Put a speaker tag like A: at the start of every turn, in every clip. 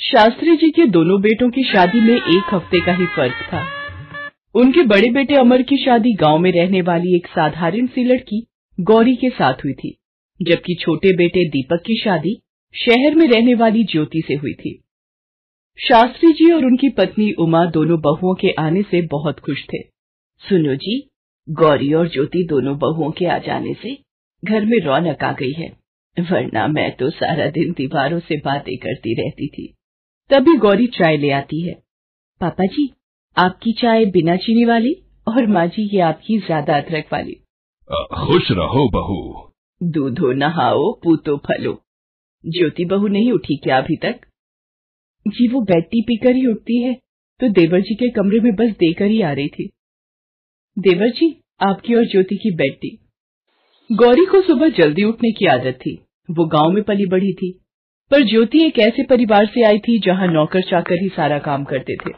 A: शास्त्री जी के दोनों बेटों की शादी में एक हफ़्ते का ही फ़र्क था। उनके बड़े बेटे अमर की शादी गाँव में रहने वाली एक साधारण सी लड़की गौरी के साथ हुई थी, जबकि छोटे बेटे दीपक की शादी शहर में रहने वाली ज्योति से हुई थी। शास्त्री जी और उनकी पत्नी उमा दोनों बहुओं के आने से बहुत खुश थे। सुनो जी, गौरी और ज्योति दोनों बहुओं के आ जाने से घर में रौनक आ गई है, वरना मैं तो सारा दिन दीवारों से बातें करती रहती थी। तभी गौरी चाय ले आती है। पापा जी आपकी चाय बिना चीनी वाली और माँ जी ये आपकी ज़्यादा अदरक वाली।
B: खुश रहो बहू।
A: दूधो नहाओ पूतो फलो। ज्योति बहू नहीं उठी क्या अभी तक? जी वो बेड टी पीकर ही उठती है तो देवर जी के कमरे में बस देकर ही आ रही थी। देवर जी आपकी और ज्योति की बेड टी गौरी को सुबह जल्दी उठने की आदत थी। वो गाँव में पली बढ़ी थी। पर ज्योति एक ऐसे परिवार से आई थी जहाँ नौकर चाकर ही सारा काम करते थे।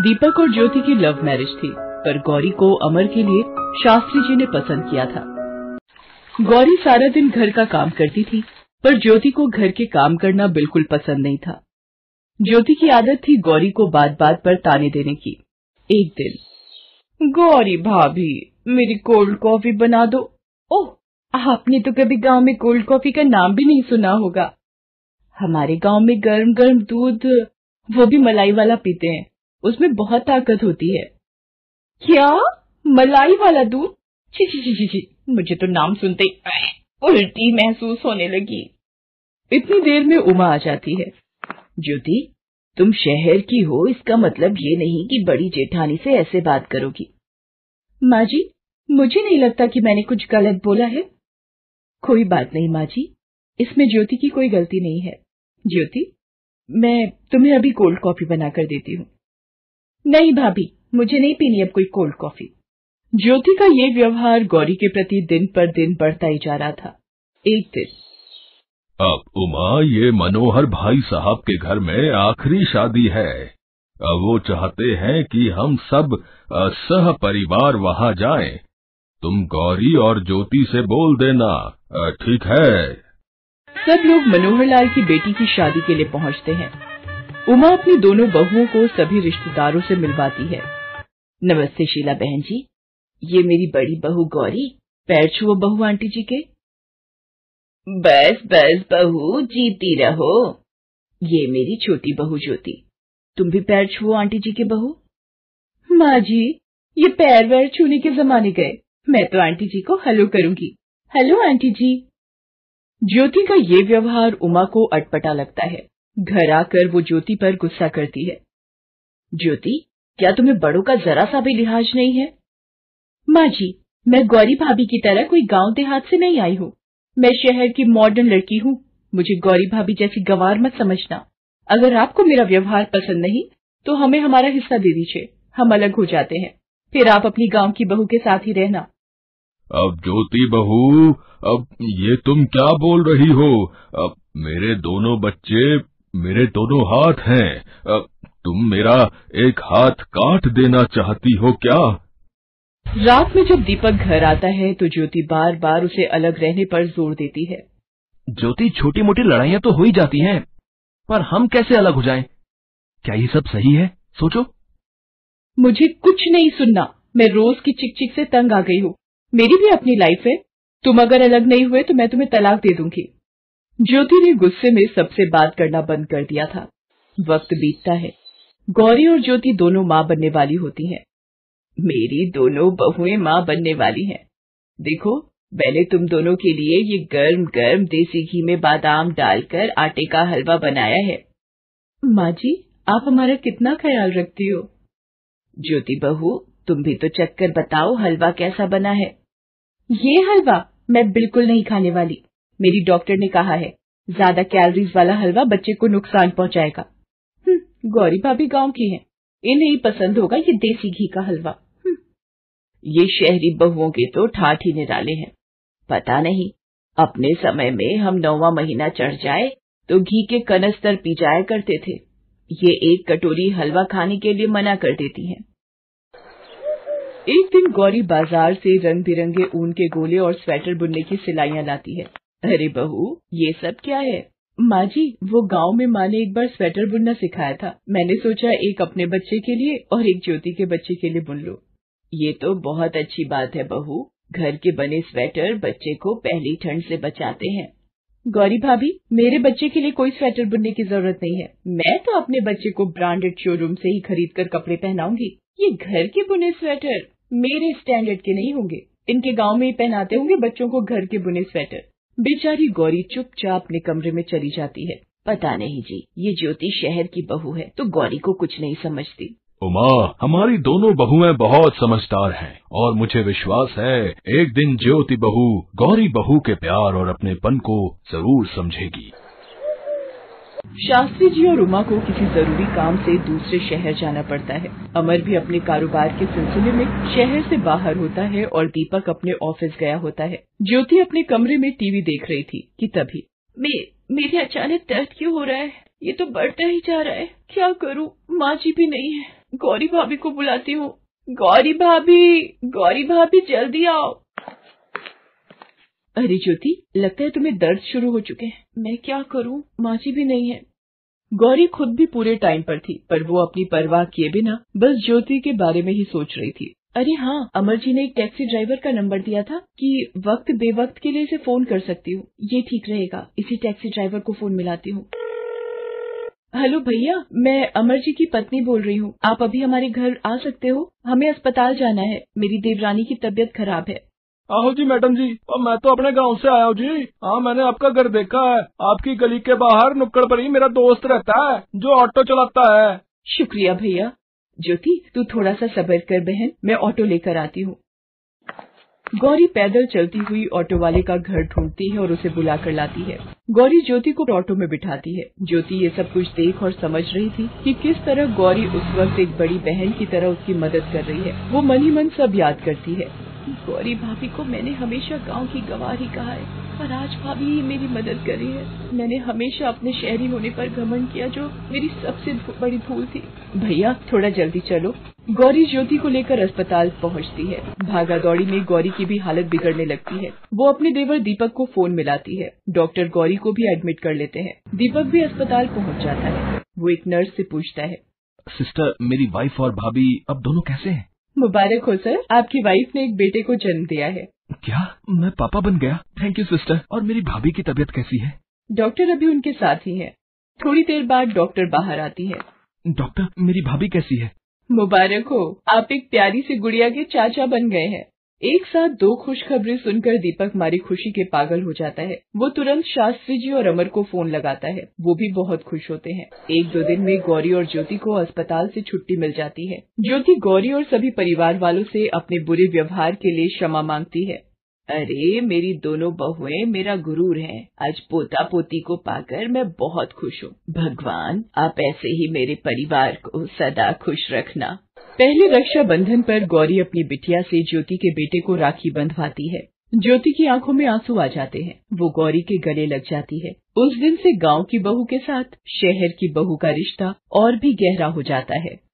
A: दीपक और ज्योति की लव मैरिज थी, पर गौरी को अमर के लिए शास्त्री जी ने पसंद किया था। गौरी सारा दिन घर का काम करती थी, पर ज्योति को घर के काम करना बिल्कुल पसंद नहीं था। ज्योति की आदत थी गौरी को बात बात पर ताने देने की। एक दिन, गौरी भाभी, मेरी कोल्ड कॉफ़ी बना दो। ओह, आपने तो कभी गाँव में कोल्ड कॉफ़ी का नाम भी नहीं सुना होगा। हमारे गाँव में गर्म गर्म दूध, वो भी मलाई वाला पीते हैं। उसमें बहुत ताकत होती है। क्या? मलाई वाला दूध? छी छी छी छी मुझे तो नाम सुनते ही। उल्टी महसूस होने लगी। इतनी देर में उमा आ जाती है। ज्योति, तुम शहर की हो, इसका मतलब ये नहीं कि बड़ी जेठानी से ऐसे बात करोगी। माँ जी, मुझे नहीं लगता कि मैंने कुछ गलत बोला है। कोई बात नहीं, माँ जी। इसमें ज्योति की कोई गलती नहीं है। ज्योति, मैं तुम्हें अभी कोल्ड कॉफ़ी बनाकर देती हूँ। नहीं भाभी, मुझे नहीं पीनी अब कोई कोल्ड कॉफ़ी ज्योति का ये व्यवहार गौरी के प्रति दिन पर दिन बढ़ता ही जा रहा था। एक दिन।
B: अब उमा, ये मनोहर भाई साहब के घर में आखिरी शादी है। वो चाहते हैं कि हम सब सह परिवार वहाँ जाएँ। तुम गौरी और ज्योति से बोल देना। ठीक है।
A: सब लोग मनोहर लाल की बेटी की शादी के लिए पहुँचते हैं। उमा अपनी दोनों बहुओं को सभी रिश्तेदारों से मिलवाती है। नमस्ते शीला बहन जी, ये मेरी बड़ी बहू गौरी, पैर छुओ बहू आंटी जी के। बस बस, बहू, जीती रहो। ये मेरी छोटी बहू ज्योति, तुम भी पैर छुओ आंटी जी के बहू। माँ जी, ये पैर वैर छूने के जमाने गए, मैं तो आंटी जी को हेलो करूँगी। हेलो आंटी जी। ज्योति का ये व्यवहार उमा को अटपटा लगता है। घर आकर वो ज्योति पर गुस्सा करती है। ज्योति, क्या तुम्हें बड़ों का जरा सा भी लिहाज नहीं है? माँ जी, मैं गौरी भाभी की तरह कोई गाँव देहात से नहीं आई हूँ। मैं शहर की मॉडर्न लड़की हूँ। मुझे गौरी भाभी जैसी गवार मत समझना। अगर आपको मेरा व्यवहार पसंद नहीं तो हमें हमारा हिस्सा दे दीजिए। हम अलग हो जाते हैं। फिर आप अपनी गाँव की बहू के साथ ही रहना।
B: अब ज्योति बहू अब ये तुम क्या बोल रही हो? अब मेरे दोनों बच्चे मेरे दोनों हाथ हैं। अब तुम मेरा एक हाथ काट देना चाहती हो क्या?
A: रात में जब दीपक घर आता है तो ज्योति बार बार उसे अलग रहने पर ज़ोर देती है।
C: ज्योति छोटी मोटी लड़ाइयाँ तो हो ही जाती हैं, पर हम कैसे अलग हो जाएँ? क्या ये सब सही है? सोचो।
A: मुझे कुछ नहीं सुनना। मैं रोज की चिक चिक से तंग आ गई हूँ। मेरी भी अपनी लाइफ है। तुम अगर अलग नहीं हुए तो मैं तुम्हें तलाक दे दूँगी। ज्योति ने गुस्से में सबसे बात करना बंद कर दिया था। वक्त बीतता है। गौरी और ज्योति दोनों माँ बनने वाली होती हैं। मेरी दोनों बहुएँ माँ बनने वाली हैं। देखो मैंने तुम दोनों के लिए ये गर्म गर्म देसी घी में बादाम डालकर आटे का हलवा बनाया है। माँ जी, आप हमारा कितना ख्याल रखती हो? ज्योति बहू, तुम भी तो चक्कर बताओ हलवा कैसा बना है। ये हलवा मैं बिल्कुल नहीं खाने वाली। मेरी डॉक्टर ने कहा है ज़्यादा कैलोरीज वाला हलवा बच्चे को नुकसान पहुंचाएगा। हम्म, गौरी भाभी गाँव की हैं, इन्हें ही पसंद होगा ये देसी घी का हलवा। ये शहरी बहुओं के तो ठाठ ही निराले हैं। पता नहीं अपने समय में हम नौवा महीना चढ़ जाए तो घी के कनस्तर पी जाया करते थे। ये एक कटोरी हलवा खाने के लिए मना कर देती हैं। एक दिन गौरी बाज़ार से रंग बिरंगे ऊन के गोले और स्वेटर बुनने की सिलाइयाँ लाती है। अरे बहू, ये सब क्या है? माँ जी, वो गाँव में माँ ने एक बार स्वेटर बुनना सिखाया था। मैंने सोचा एक अपने बच्चे के लिए और एक ज्योति के बच्चे के लिए बुन लो। ये तो बहुत अच्छी बात है बहू। घर के बने स्वेटर बच्चे को पहली ठंड से बचाते हैं। गौरी भाभी, मेरे बच्चे के लिए कोई स्वेटर बुनने की ज़रूरत नहीं है। मैं तो अपने बच्चे को ब्रांडेड शोरूम से ही खरीद कर कपड़े पहनाऊँगी। ये घर के बुने स्वेटर। मेरे स्टैंडर्ड के नहीं होंगे। इनके गाँव में ही पहनाते होंगे बच्चों को घर के बुने स्वेटर बेचारी गौरी चुपचाप अपने कमरे में चली जाती है। पता नहीं जी, ये ज्योति शहर की बहू है तो गौरी को कुछ नहीं समझती।
B: उमा, हमारी दोनों बहुएँ बहुत समझदार हैं, और मुझे विश्वास है, एक दिन ज्योति बहू गौरी बहू के प्यार और अपनेपन को ज़रूर समझेगी।
A: शास्त्री जी और उमा को किसी ज़रूरी काम से दूसरे शहर जाना पड़ता है। अमर भी अपने कारोबार के सिलसिले में शहर से बाहर होता है और दीपक अपने ऑफ़िस गया होता है। ज्योति अपने कमरे में टीवी देख रही थी कि तभी मे, मेरे अचानक दर्द क्यों हो रहा है? ये तो बढ़ता ही जा रहा है। क्या करूँ? माँ जी भी नहीं है। गौरी भाभी को बुलाती हूँ। गौरी भाभी गौरी भाभी जल्दी आओ। अरे ज्योति, लगता है तुम्हें दर्द शुरू हो चुके हैं। मैं क्या करूँ? माची भी नहीं है। गौरी खुद भी पूरे टाइम पर थी, पर वो अपनी परवाह किए बिना बस ज्योति के बारे में ही सोच रही थी। अरे हाँ अमर जी ने एक टैक्सी ड्राइवर का नंबर दिया था कि वक्त बेवक्त के लिए इसे फ़ोन कर सकती हूँ। ये ठीक रहेगा, इसी टैक्सी ड्राइवर को फ़ोन मिलाती हूँ। हेलो भैया, मैं अमर जी की पत्नी बोल रही हूँ। आप अभी हमारे घर आ सकते हो? हमें अस्पताल जाना है। मेरी देवरानी की तबीयत खराब है।
D: आहो जी, मैडम जी। और मैं तो अपने गाँव से आया हूँ जी। हाँ मैंने आपका घर देखा है। आपकी गली के बाहर नुक्कड़ पर ही मेरा दोस्त रहता है, जो ऑटो चलाता है।
A: शुक्रिया भैया। ज्योति, तू थोड़ा सा सबर कर बहन, मैं ऑटो लेकर आती हूँ। गौरी पैदल चलती हुई ऑटो वाले का घर ढूंढती है और उसे बुला कर लाती है। गौरी ज्योति को ऑटो में बिठाती है। ज्योति ये सब कुछ देख और समझ रही थी कि किस तरह गौरी उस वक्त एक बड़ी बहन की तरह उसकी मदद कर रही है। वो मन ही मन सब याद करती है। गौरी भाभी को मैंने हमेशा गाँव की गवाह ही कहा है पर आज भाभी ही मेरी मदद करी है। मैंने हमेशा अपने शहरी होने पर घमंड किया, जो मेरी सबसे बड़ी भूल थी। भैया, थोड़ा जल्दी चलो। गौरी ज्योति को लेकर अस्पताल पहुँचती है। भागा दौड़ी में गौरी की भी हालत बिगड़ने लगती है। वो अपने देवर दीपक को फ़ोन मिलाती है। डॉक्टर गौरी को भी एडमिट कर लेते हैं। दीपक भी अस्पताल पहुँच जाता है। वो एक नर्स से पूछता है।
C: सिस्टर, मेरी वाइफ और भाभी अब दोनों कैसे हैं?
A: मुबारक हो सर। आपकी वाइफ ने एक बेटे को जन्म दिया है।
C: क्या? मैं पापा बन गया। थैंक यू सिस्टर और मेरी भाभी की तबीयत कैसी है?
A: डॉक्टर अभी उनके साथ ही है। थोड़ी देर बाद डॉक्टर बाहर आती है।
C: डॉक्टर मेरी भाभी कैसी है?
A: मुबारक हो। आप एक प्यारी सी गुड़िया के चाचा बन गए हैं। एक साथ दो खुशखबरी सुनकर दीपक मारी खुशी के पागल हो जाता है। वो तुरंत शास्त्री जी और अमर को फ़ोन लगाता है। वो भी बहुत खुश होते हैं। एक दो दिन में गौरी और ज्योति को अस्पताल से छुट्टी मिल जाती है। ज्योति गौरी और सभी परिवार वालों से अपने बुरे व्यवहार के लिए क्षमा मांगती है। अरे, मेरी दोनों बहुएँ मेरा गुरूर हैं। आज पोता पोती को पाकर मैं बहुत खुश हूँ। भगवान, आप ऐसे ही मेरे परिवार को सदा खुश रखना। पहले रक्षा बंधन पर गौरी अपनी बिटिया से ज्योति के बेटे को राखी बंधवाती है। ज्योति की आँखों में आँसू आ जाते हैं। वो गौरी के गले लग जाती है। उस दिन से गाँव की बहू के साथ, शहर की बहू का रिश्ता और भी गहरा हो जाता है।